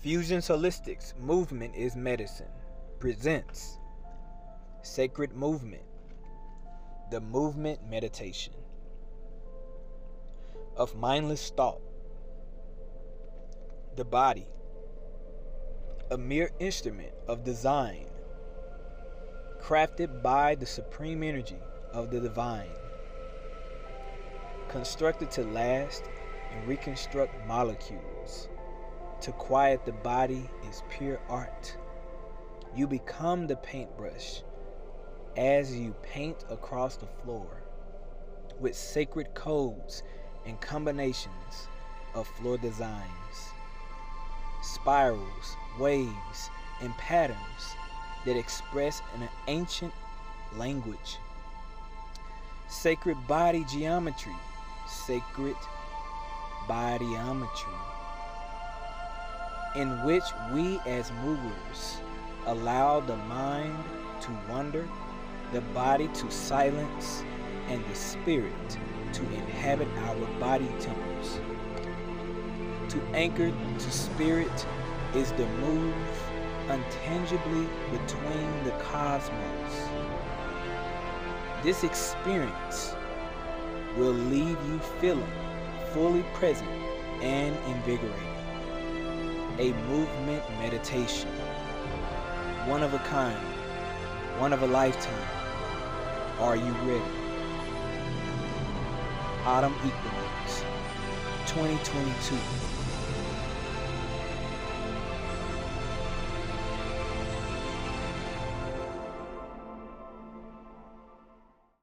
Fusion Holistics Movement is Medicine presents Sacred Movement, the movement meditation of mindless thought. The body, a mere instrument of design, crafted by the supreme energy of the divine, constructed to last and reconstruct molecules to quiet the body is pure art. You become the paintbrush as you paint across the floor with sacred codes and combinations of floor designs, spirals, waves, and patterns that express an ancient language. Sacred body geometry, sacred bodyometry in which we as movers allow the mind to wander, the body to silence, and the spirit to inhabit our body temples. To anchor to spirit is the move untangibly between the cosmos. This experience will leave you feeling fully present and invigorated a movement meditation. One of a kind, one of a lifetime. Are you ready? Autumn Equinox 2022.